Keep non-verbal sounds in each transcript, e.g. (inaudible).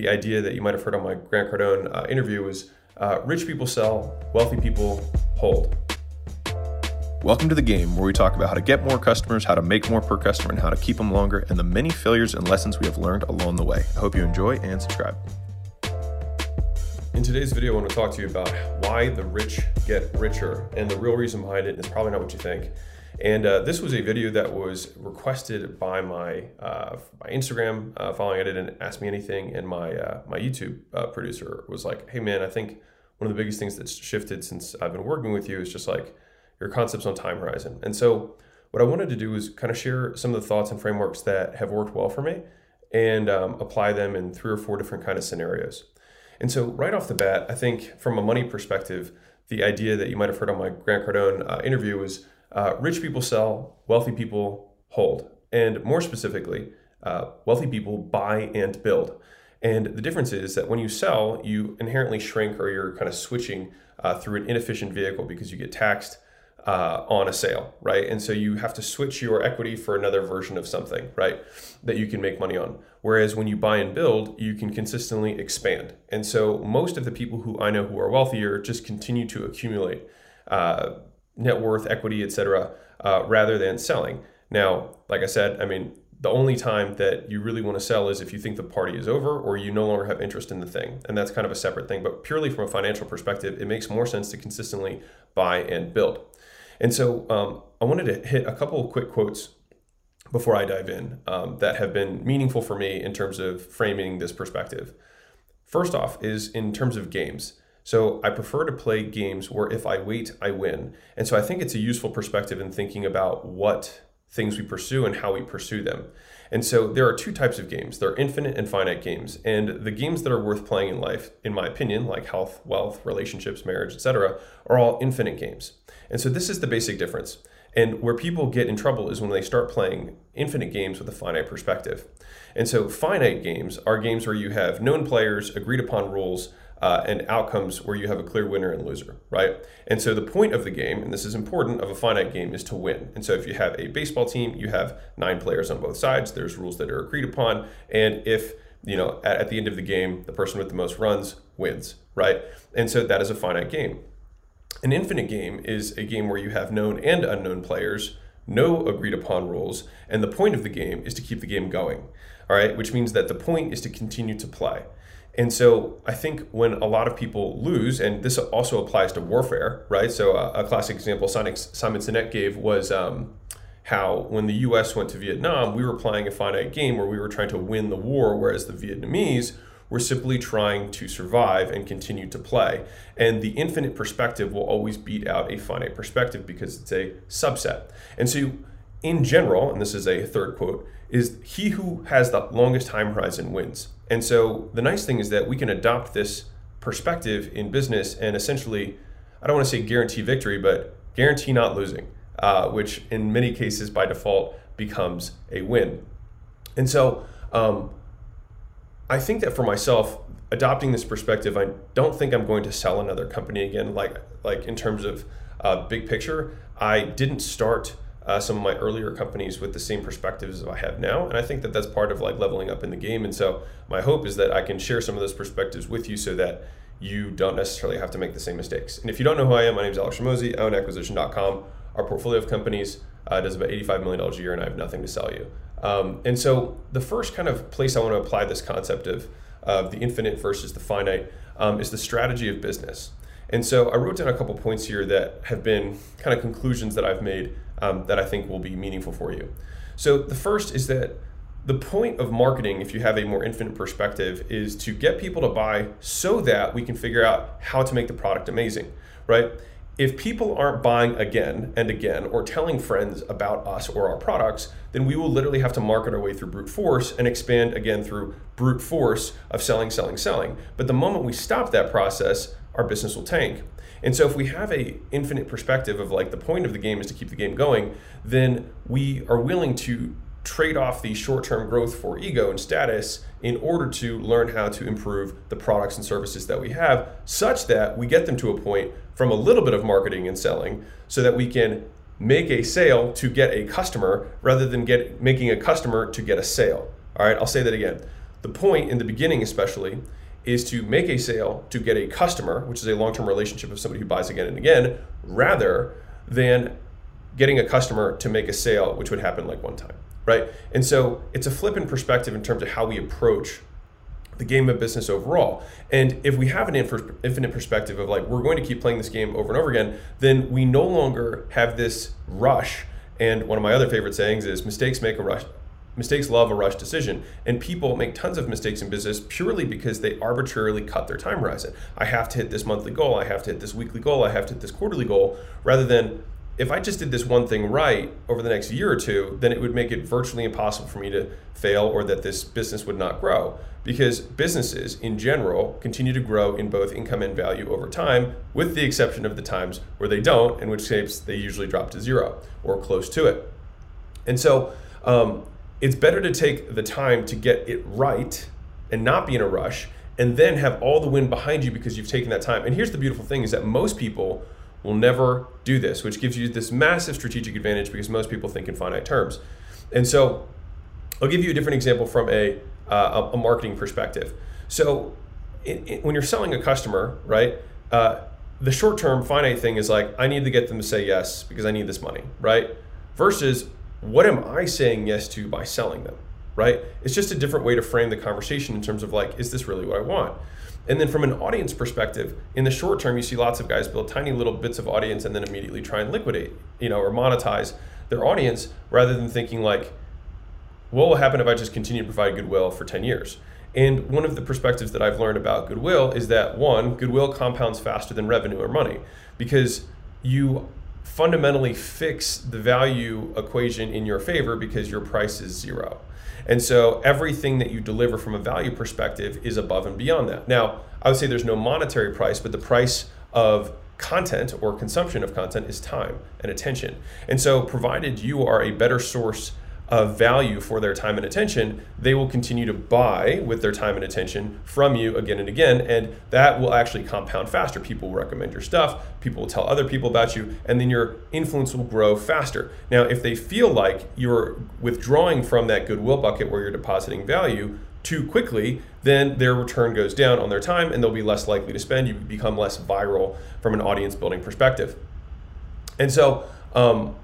the idea that you might have heard on my Grant Cardone uh, interview was uh, rich people sell, wealthy people hold. Welcome to the game where we talk about how to get more customers, how to make more per customer, and how to keep them longer, and the many failures and lessons we have learned along the way. I hope you enjoy and subscribe. In today's video, I want to talk to you about why the rich get richer, and the real reason behind it is probably not what you think. And uh, this was a video that was requested by my uh, my Instagram uh, following. I didn't ask me anything, and my uh, my YouTube uh, producer was like, "Hey man, I think one of the biggest things that's shifted since I've been working with you is just like your concepts on time horizon." And so, what I wanted to do is kind of share some of the thoughts and frameworks that have worked well for me, and um, apply them in three or four different kind of scenarios. And so, right off the bat, I think from a money perspective, the idea that you might have heard on my Grant Cardone uh, interview was uh, rich people sell, wealthy people hold. And more specifically, uh, wealthy people buy and build. And the difference is that when you sell, you inherently shrink or you're kind of switching uh, through an inefficient vehicle because you get taxed uh, on a sale, right? And so you have to switch your equity for another version of something, right? That you can make money on. Whereas when you buy and build, you can consistently expand. And so most of the people who I know who are wealthier just continue to accumulate uh, net worth, equity, etc., uh, rather than selling. Now, like I said, I mean, the only time that you really want to sell is if you think the party is over or you no longer have interest in the thing. And that's kind of a separate thing. But purely from a financial perspective, it makes more sense to consistently buy and build. And so um, I wanted to hit a couple of quick quotes before I dive in um, that have been meaningful for me in terms of framing this perspective. First off, is in terms of games. So I prefer to play games where if I wait, I win. And so I think it's a useful perspective in thinking about what things we pursue and how we pursue them. And so there are two types of games. There are infinite and finite games. And the games that are worth playing in life, in my opinion, like health, wealth, relationships, marriage, etc., are all infinite games. And so this is the basic difference. And where people get in trouble is when they start playing infinite games with a finite perspective. And so finite games are games where you have known players, agreed upon rules, uh, and outcomes where you have a clear winner and loser, right? And so the point of the game, and this is important, of a finite game is to win. And so if you have a baseball team, you have nine players on both sides. There's rules that are agreed upon, and if you know at, at the end of the game, the person with the most runs wins, right? And so that is a finite game. An infinite game is a game where you have known and unknown players, no agreed upon rules, and the point of the game is to keep the game going. All right, which means that the point is to continue to play. And so I think when a lot of people lose, and this also applies to warfare, right? So a, a classic example Simon Sinek gave was um, how when the US went to Vietnam, we were playing a finite game where we were trying to win the war, whereas the Vietnamese were simply trying to survive and continue to play. And the infinite perspective will always beat out a finite perspective because it's a subset. And so, in general, and this is a third quote, is he who has the longest time horizon wins. And so the nice thing is that we can adopt this perspective in business and essentially, I don't want to say guarantee victory, but guarantee not losing, uh, which in many cases by default becomes a win. And so um, I think that for myself, adopting this perspective, I don't think I'm going to sell another company again. Like like in terms of uh, big picture, I didn't start uh, some of my earlier companies with the same perspectives I have now. And I think that that's part of like leveling up in the game. And so my hope is that I can share some of those perspectives with you so that you don't necessarily have to make the same mistakes. And if you don't know who I am, my name is Alex Hormozi, ownacquisition.com. Our portfolio of companies uh, does about $85 million a year, and I have nothing to sell you. Um, and so the first kind of place I want to apply this concept of, of the infinite versus the finite um, is the strategy of business. And so I wrote down a couple points here that have been kind of conclusions that I've made um, that I think will be meaningful for you. So the first is that the point of marketing, if you have a more infinite perspective, is to get people to buy so that we can figure out how to make the product amazing, right? If people aren't buying again and again or telling friends about us or our products, then we will literally have to market our way through brute force and expand again through brute force of selling, selling, selling. But the moment we stop that process, our business will tank. And so if we have a infinite perspective of like the point of the game is to keep the game going, then we are willing to trade off the short-term growth for ego and status in order to learn how to improve the products and services that we have such that we get them to a point from a little bit of marketing and selling so that we can make a sale to get a customer rather than get making a customer to get a sale. All right, I'll say that again. the point in the beginning, especially, is to make a sale to get a customer, which is a long term relationship of somebody who buys again and again, rather than getting a customer to make a sale, which would happen like one time, right? And so it's a flip in perspective in terms of how we approach the game of business overall. And if we have an infinite perspective of like, we're going to keep playing this game over and over again, then we no longer have this rush. And one of my other favorite sayings is mistakes make a rush, mistakes love a rush decision. And people make tons of mistakes in business purely because they arbitrarily cut their time horizon. I have to hit this monthly goal i have to hit this weekly goal i have to hit this quarterly goal rather than if i just did this one thing right over the next year or two then it would make it virtually impossible for me to fail or that this business would not grow. Because businesses in general continue to grow in both income and value over time with the exception of the times where they don't in which case they usually drop to zero or close to it. And so um, it's better to take the time to get it right and not be in a rush and then have all the wind behind you because you've taken that time. And here's the beautiful thing is that most people will never do this, which gives you this massive strategic advantage because most people think in finite terms. And so I'll give you a different example from a, uh, a marketing perspective. So in, in, when you're selling a customer, right, uh, the short term finite thing is like, I need to get them to say yes because I need this money, right? Versus what am I saying yes to by selling them? Right? It's just a different way to frame the conversation in terms of like, is this really what I want? And then from an audience perspective, in the short term, you see lots of guys build tiny little bits of audience and then immediately try and liquidate, you know, or monetize their audience rather than thinking like, what will happen if I just continue to provide goodwill for 10 years? And one of the perspectives that I've learned about goodwill is that one, goodwill compounds faster than revenue or money because you fundamentally fix the value equation in your favor because your price is zero. And so everything that you deliver from a value perspective is above and beyond that. Now, I would say there's no monetary price, but the price of content or consumption of content is time and attention. And so, provided you are a better source of value for their time and attention, they will continue to buy with their time and attention from you again and again. And that will actually compound faster. People will recommend your stuff, people will tell other people about you, and then your influence will grow faster. Now, if they feel like you're withdrawing from that goodwill bucket where you're depositing value, too quickly, then their return goes down on their time and they'll be less likely to spend. You become less viral from an audience building perspective. And so, um,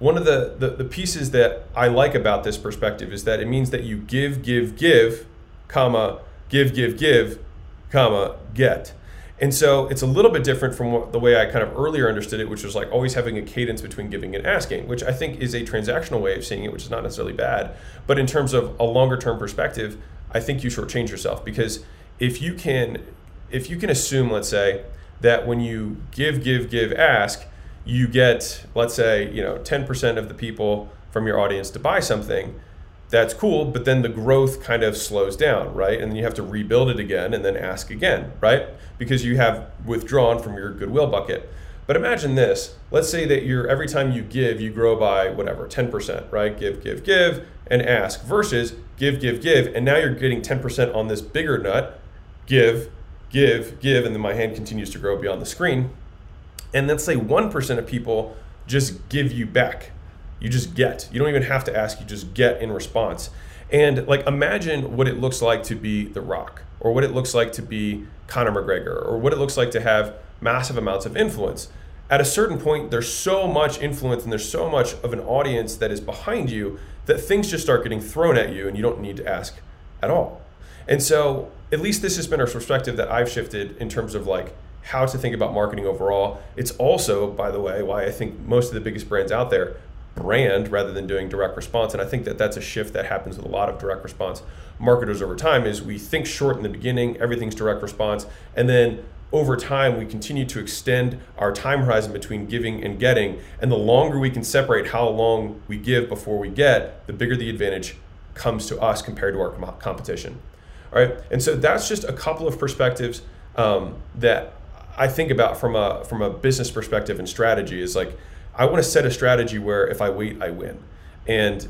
one of the, the, the pieces that I like about this perspective is that it means that you give, give, give, comma, give, give, give, comma, get. And so it's a little bit different from what, the way I kind of earlier understood it, which was like always having a cadence between giving and asking, which I think is a transactional way of seeing it, which is not necessarily bad. But in terms of a longer term perspective, I think you shortchange yourself because if you can, if you can assume, let's say, that when you give, give, give, ask, you get, let's say, you know, 10% of the people from your audience to buy something, that's cool, but then the growth kind of slows down, right? And then you have to rebuild it again and then ask again, right? Because you have withdrawn from your goodwill bucket. But imagine this. Let's say that you're every time you give, you grow by whatever, 10%, right? Give, give, give, and ask versus give, give, give. And now you're getting 10% on this bigger nut. Give, give, give, and then my hand continues to grow beyond the screen and let's say 1% of people just give you back. You just get. You don't even have to ask, you just get in response. And like imagine what it looks like to be The Rock or what it looks like to be Conor McGregor or what it looks like to have massive amounts of influence. At a certain point, there's so much influence and there's so much of an audience that is behind you that things just start getting thrown at you and you don't need to ask at all. And so, at least this has been a perspective that I've shifted in terms of like how to think about marketing overall. It's also, by the way, why I think most of the biggest brands out there brand rather than doing direct response. And I think that that's a shift that happens with a lot of direct response marketers over time is we think short in the beginning, everything's direct response, and then over time we continue to extend our time horizon between giving and getting and the longer we can separate how long we give before we get the bigger the advantage comes to us compared to our competition all right and so that's just a couple of perspectives um, that I think about from a from a business perspective and strategy is like I want to set a strategy where if I wait, I win. And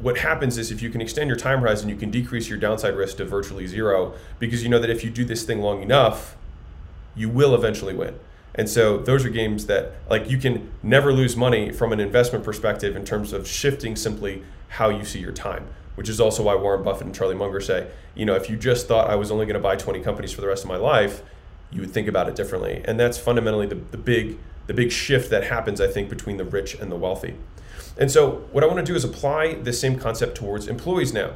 what happens is if you can extend your time horizon, you can decrease your downside risk to virtually zero because you know that if you do this thing long enough, you will eventually win. And so those are games that like you can never lose money from an investment perspective in terms of shifting simply how you see your time. which is also why Warren Buffett and Charlie Munger say, you know, if you just thought I was only going to buy 20 companies for the rest of my life, you would think about it differently. And that's fundamentally the, the big the big shift that happens, I think, between the rich and the wealthy. And so what I want to do is apply the same concept towards employees now.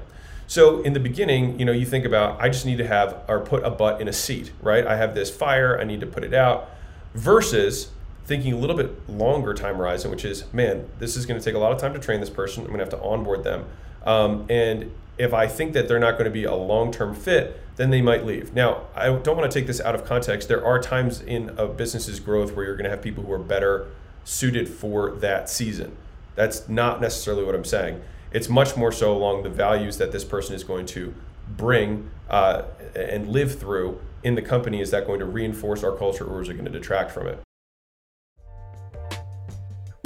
So in the beginning, you know, you think about I just need to have or put a butt in a seat, right? I have this fire, I need to put it out, versus thinking a little bit longer time horizon, which is, man, this is going to take a lot of time to train this person. I'm going to have to onboard them, um, and if I think that they're not going to be a long-term fit, then they might leave. Now, I don't want to take this out of context. There are times in a business's growth where you're going to have people who are better suited for that season. That's not necessarily what I'm saying. It's much more so along the values that this person is going to bring uh, and live through in the company. Is that going to reinforce our culture or is it going to detract from it?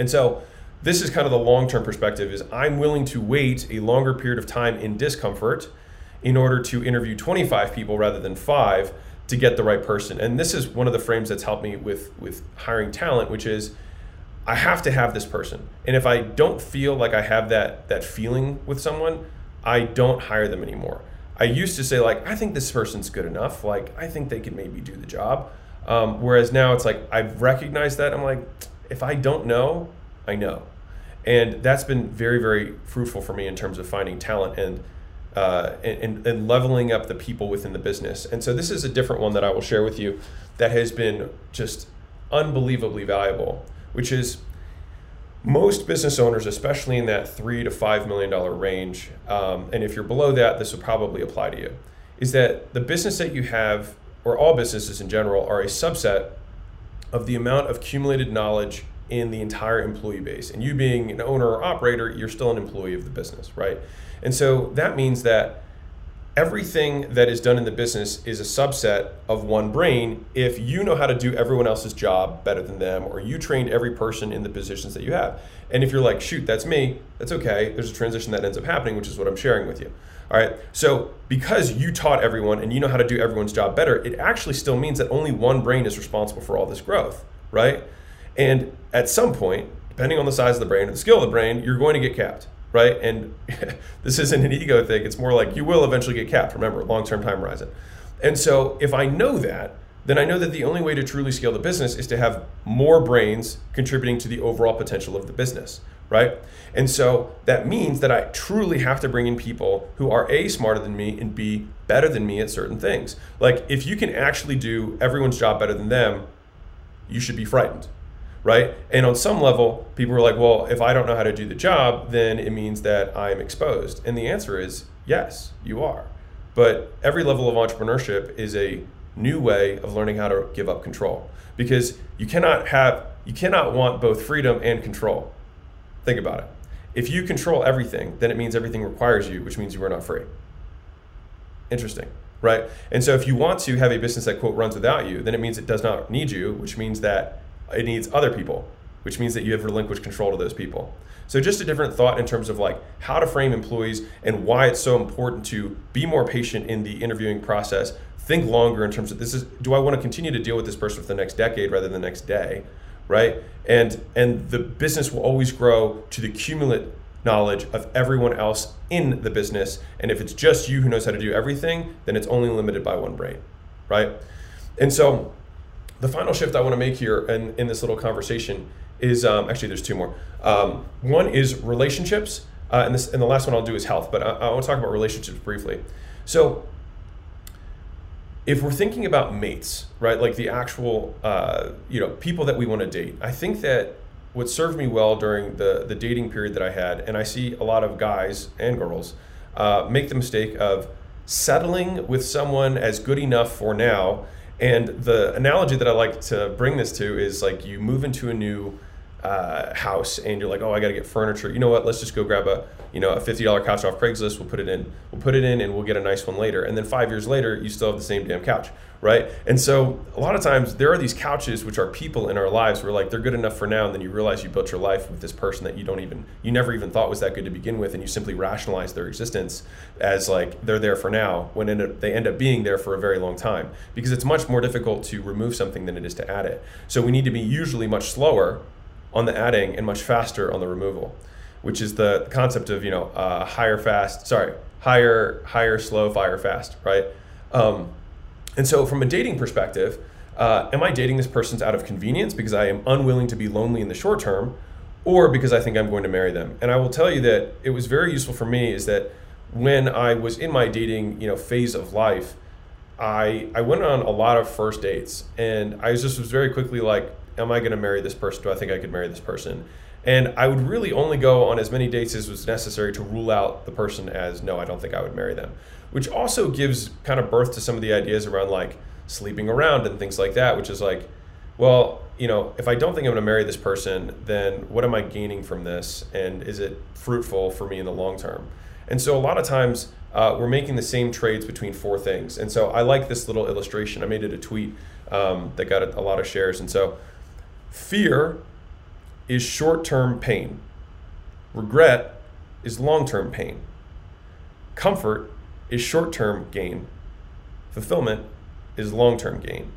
And so this is kind of the long-term perspective is I'm willing to wait a longer period of time in discomfort in order to interview 25 people rather than 5 to get the right person. And this is one of the frames that's helped me with with hiring talent, which is I have to have this person. And if I don't feel like I have that that feeling with someone, I don't hire them anymore. I used to say like I think this person's good enough. Like I think they could maybe do the job. Um, whereas now it's like I've recognized that I'm like if I don't know, I know. And that's been very, very fruitful for me in terms of finding talent and, uh, and, and leveling up the people within the business. And so this is a different one that I will share with you that has been just unbelievably valuable, which is most business owners, especially in that three to five million dollar range, um, and if you're below that, this will probably apply to you, is that the business that you have, or all businesses in general, are a subset of the amount of accumulated knowledge in the entire employee base. And you being an owner or operator, you're still an employee of the business, right? And so that means that everything that is done in the business is a subset of one brain if you know how to do everyone else's job better than them or you trained every person in the positions that you have. And if you're like, shoot, that's me, that's okay. There's a transition that ends up happening, which is what I'm sharing with you. All right. So because you taught everyone and you know how to do everyone's job better, it actually still means that only one brain is responsible for all this growth, right? And at some point, depending on the size of the brain and the skill of the brain, you're going to get capped, right? And (laughs) this isn't an ego thing. It's more like you will eventually get capped. Remember, long term time horizon. And so if I know that, then I know that the only way to truly scale the business is to have more brains contributing to the overall potential of the business, right? And so that means that I truly have to bring in people who are A, smarter than me, and B, better than me at certain things. Like if you can actually do everyone's job better than them, you should be frightened right? And on some level, people are like, well, if I don't know how to do the job, then it means that I'm exposed. And the answer is yes, you are. But every level of entrepreneurship is a new way of learning how to give up control because you cannot have you cannot want both freedom and control. Think about it. If you control everything, then it means everything requires you, which means you are not free. Interesting, right? And so if you want to have a business that quote runs without you, then it means it does not need you, which means that it needs other people, which means that you have relinquished control to those people. So just a different thought in terms of like how to frame employees and why it's so important to be more patient in the interviewing process. Think longer in terms of this is do I want to continue to deal with this person for the next decade rather than the next day, right? And and the business will always grow to the cumulative knowledge of everyone else in the business. And if it's just you who knows how to do everything, then it's only limited by one brain, right? And so the final shift I want to make here in, in this little conversation is um, actually there's two more. Um, one is relationships, uh, and this and the last one I'll do is health. But I, I want to talk about relationships briefly. So if we're thinking about mates, right, like the actual uh, you know people that we want to date, I think that what served me well during the the dating period that I had, and I see a lot of guys and girls uh, make the mistake of settling with someone as good enough for now and the analogy that I like to bring this to is like you move into a new uh, house and you're like, oh, I got to get furniture. You know what? Let's just go grab a you know a fifty dollar couch off Craigslist. We'll put it in. We'll put it in, and we'll get a nice one later. And then five years later, you still have the same damn couch, right? And so a lot of times there are these couches which are people in our lives where like they're good enough for now, and then you realize you built your life with this person that you don't even you never even thought was that good to begin with, and you simply rationalize their existence as like they're there for now when end up, they end up being there for a very long time because it's much more difficult to remove something than it is to add it. So we need to be usually much slower on the adding and much faster on the removal, which is the concept of you know uh, hire fast, sorry, hire hire slow fire fast, right? Um, and so from a dating perspective, uh, am I dating this person out of convenience because I am unwilling to be lonely in the short term, or because I think I'm going to marry them? And I will tell you that it was very useful for me is that when I was in my dating you know phase of life. I, I went on a lot of first dates and I just was very quickly like am I going to marry this person? Do I think I could marry this person? And I would really only go on as many dates as was necessary to rule out the person as no, I don't think I would marry them. Which also gives kind of birth to some of the ideas around like sleeping around and things like that, which is like, well, you know, if I don't think I'm going to marry this person, then what am I gaining from this? And is it fruitful for me in the long term? And so a lot of times uh, we're making the same trades between four things. And so I like this little illustration. I made it a tweet um, that got a, a lot of shares. And so Fear is short term pain, regret is long term pain, comfort is short term gain, fulfillment is long term gain.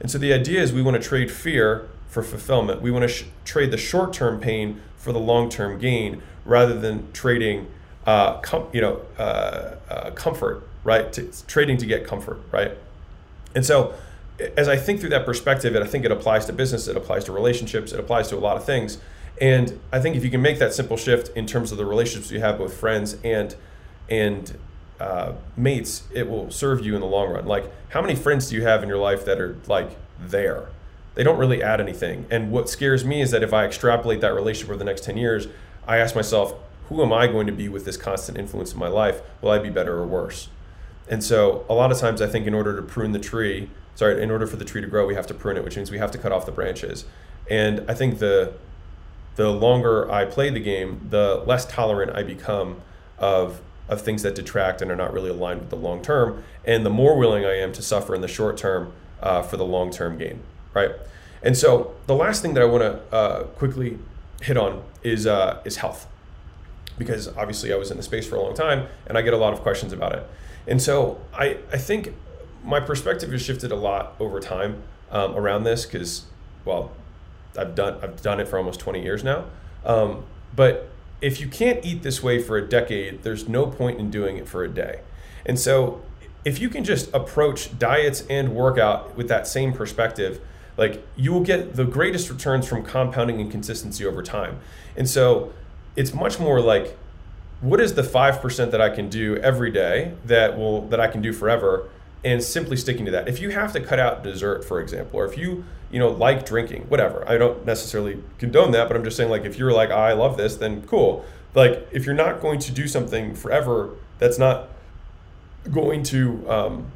And so the idea is we want to trade fear for fulfillment. We want to sh- trade the short term pain for the long term gain rather than trading uh, com- you know, uh, uh, comfort, right? To, trading to get comfort, right? And so as I think through that perspective, and I think it applies to business, it applies to relationships, it applies to a lot of things. And I think if you can make that simple shift in terms of the relationships you have with friends and and uh, mates, it will serve you in the long run. Like, how many friends do you have in your life that are like there? They don't really add anything. And what scares me is that if I extrapolate that relationship over the next 10 years, I ask myself, who am I going to be with this constant influence in my life? Will I be better or worse? And so, a lot of times, I think in order to prune the tree, sorry, in order for the tree to grow, we have to prune it, which means we have to cut off the branches. And I think the the longer I play the game, the less tolerant I become of of things that detract and are not really aligned with the long term, and the more willing I am to suffer in the short term uh, for the long term gain, right? And so the last thing that I want to uh, quickly hit on is uh, is health, because obviously I was in the space for a long time, and I get a lot of questions about it. And so I I think my perspective has shifted a lot over time um, around this because, well, I've done I've done it for almost 20 years now. Um, but if you can't eat this way for a decade, there's no point in doing it for a day. And so, if you can just approach diets and workout with that same perspective, like you will get the greatest returns from compounding and consistency over time. And so, it's much more like what is the 5% that I can do every day that will that I can do forever and simply sticking to that. If you have to cut out dessert, for example, or if you you know like drinking, whatever. I don't necessarily condone that, but I'm just saying like if you're like oh, I love this, then cool. Like if you're not going to do something forever, that's not going to um,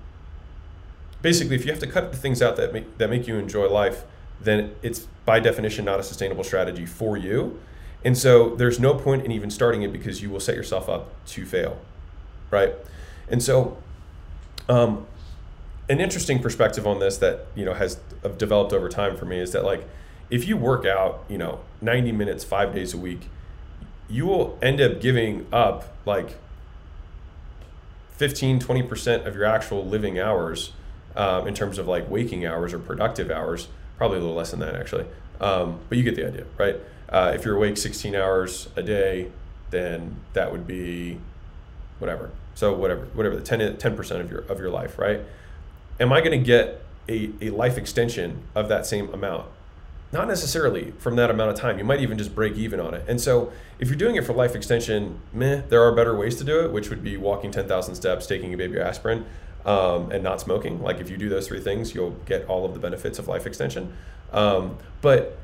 basically if you have to cut the things out that make that make you enjoy life, then it's by definition not a sustainable strategy for you. And so there's no point in even starting it because you will set yourself up to fail, right? And so um, an interesting perspective on this that you know has developed over time for me is that like if you work out you know 90 minutes five days a week you will end up giving up like 15 20% of your actual living hours um, in terms of like waking hours or productive hours probably a little less than that actually um, but you get the idea right? Uh, if you're awake 16 hours a day then that would be whatever. So whatever whatever the 10 percent of your of your life right am I going to get a, a life extension of that same amount? Not necessarily from that amount of time. You might even just break even on it. And so, if you're doing it for life extension, meh, there are better ways to do it, which would be walking 10,000 steps, taking a baby aspirin, um, and not smoking. Like, if you do those three things, you'll get all of the benefits of life extension. Um, but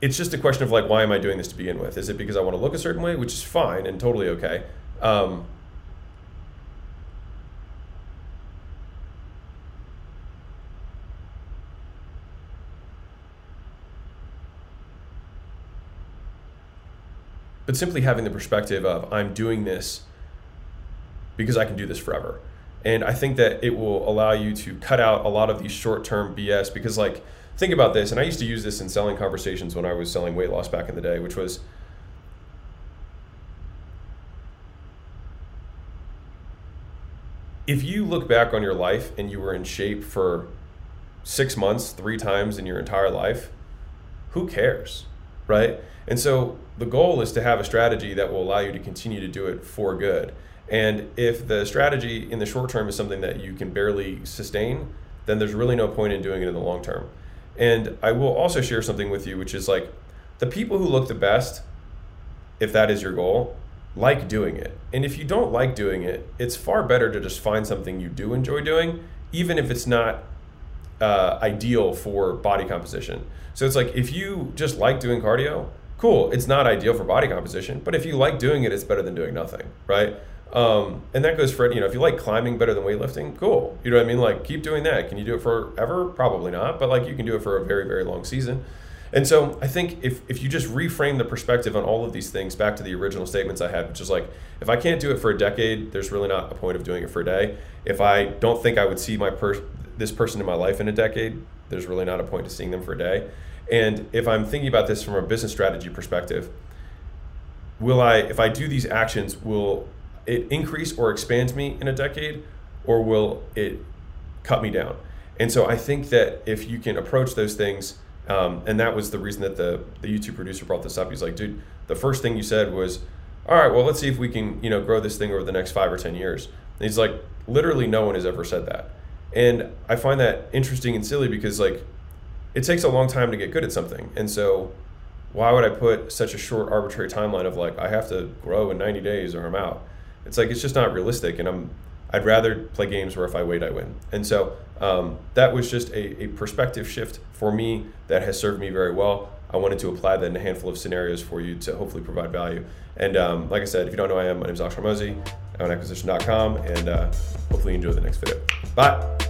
it's just a question of like, why am I doing this to begin with? Is it because I want to look a certain way, which is fine and totally okay? Um, but simply having the perspective of I'm doing this because I can do this forever. And I think that it will allow you to cut out a lot of these short term BS because, like, think about this. And I used to use this in selling conversations when I was selling weight loss back in the day, which was if you look back on your life and you were in shape for six months, three times in your entire life, who cares? Right? And so the goal is to have a strategy that will allow you to continue to do it for good. And if the strategy in the short term is something that you can barely sustain, then there's really no point in doing it in the long term. And I will also share something with you, which is like the people who look the best, if that is your goal, like doing it. And if you don't like doing it, it's far better to just find something you do enjoy doing, even if it's not uh, ideal for body composition. So it's like if you just like doing cardio, cool. It's not ideal for body composition, but if you like doing it, it's better than doing nothing, right? Um, and that goes for you know if you like climbing better than weightlifting, cool. You know what I mean? Like keep doing that. Can you do it forever? Probably not, but like you can do it for a very very long season. And so I think if, if you just reframe the perspective on all of these things back to the original statements I had, which is like, if I can't do it for a decade, there's really not a point of doing it for a day. If I don't think I would see my per- this person in my life in a decade, there's really not a point to seeing them for a day. And if I'm thinking about this from a business strategy perspective, will I, if I do these actions, will it increase or expand me in a decade, or will it cut me down? And so I think that if you can approach those things, um, and that was the reason that the the YouTube producer brought this up. He's like, dude, the first thing you said was, all right, well, let's see if we can, you know, grow this thing over the next five or ten years. And he's like, literally, no one has ever said that. And I find that interesting and silly because like it takes a long time to get good at something. And so why would I put such a short arbitrary timeline of like I have to grow in 90 days or I'm out? It's like it's just not realistic and I'm I'd rather play games where if I wait I win. And so um, that was just a, a perspective shift for me that has served me very well. I wanted to apply that in a handful of scenarios for you to hopefully provide value. And um, like I said, if you don't know who I am, my name is Alex Hormozi. I'm on acquisition.com, and uh, hopefully you enjoy the next video. Bye.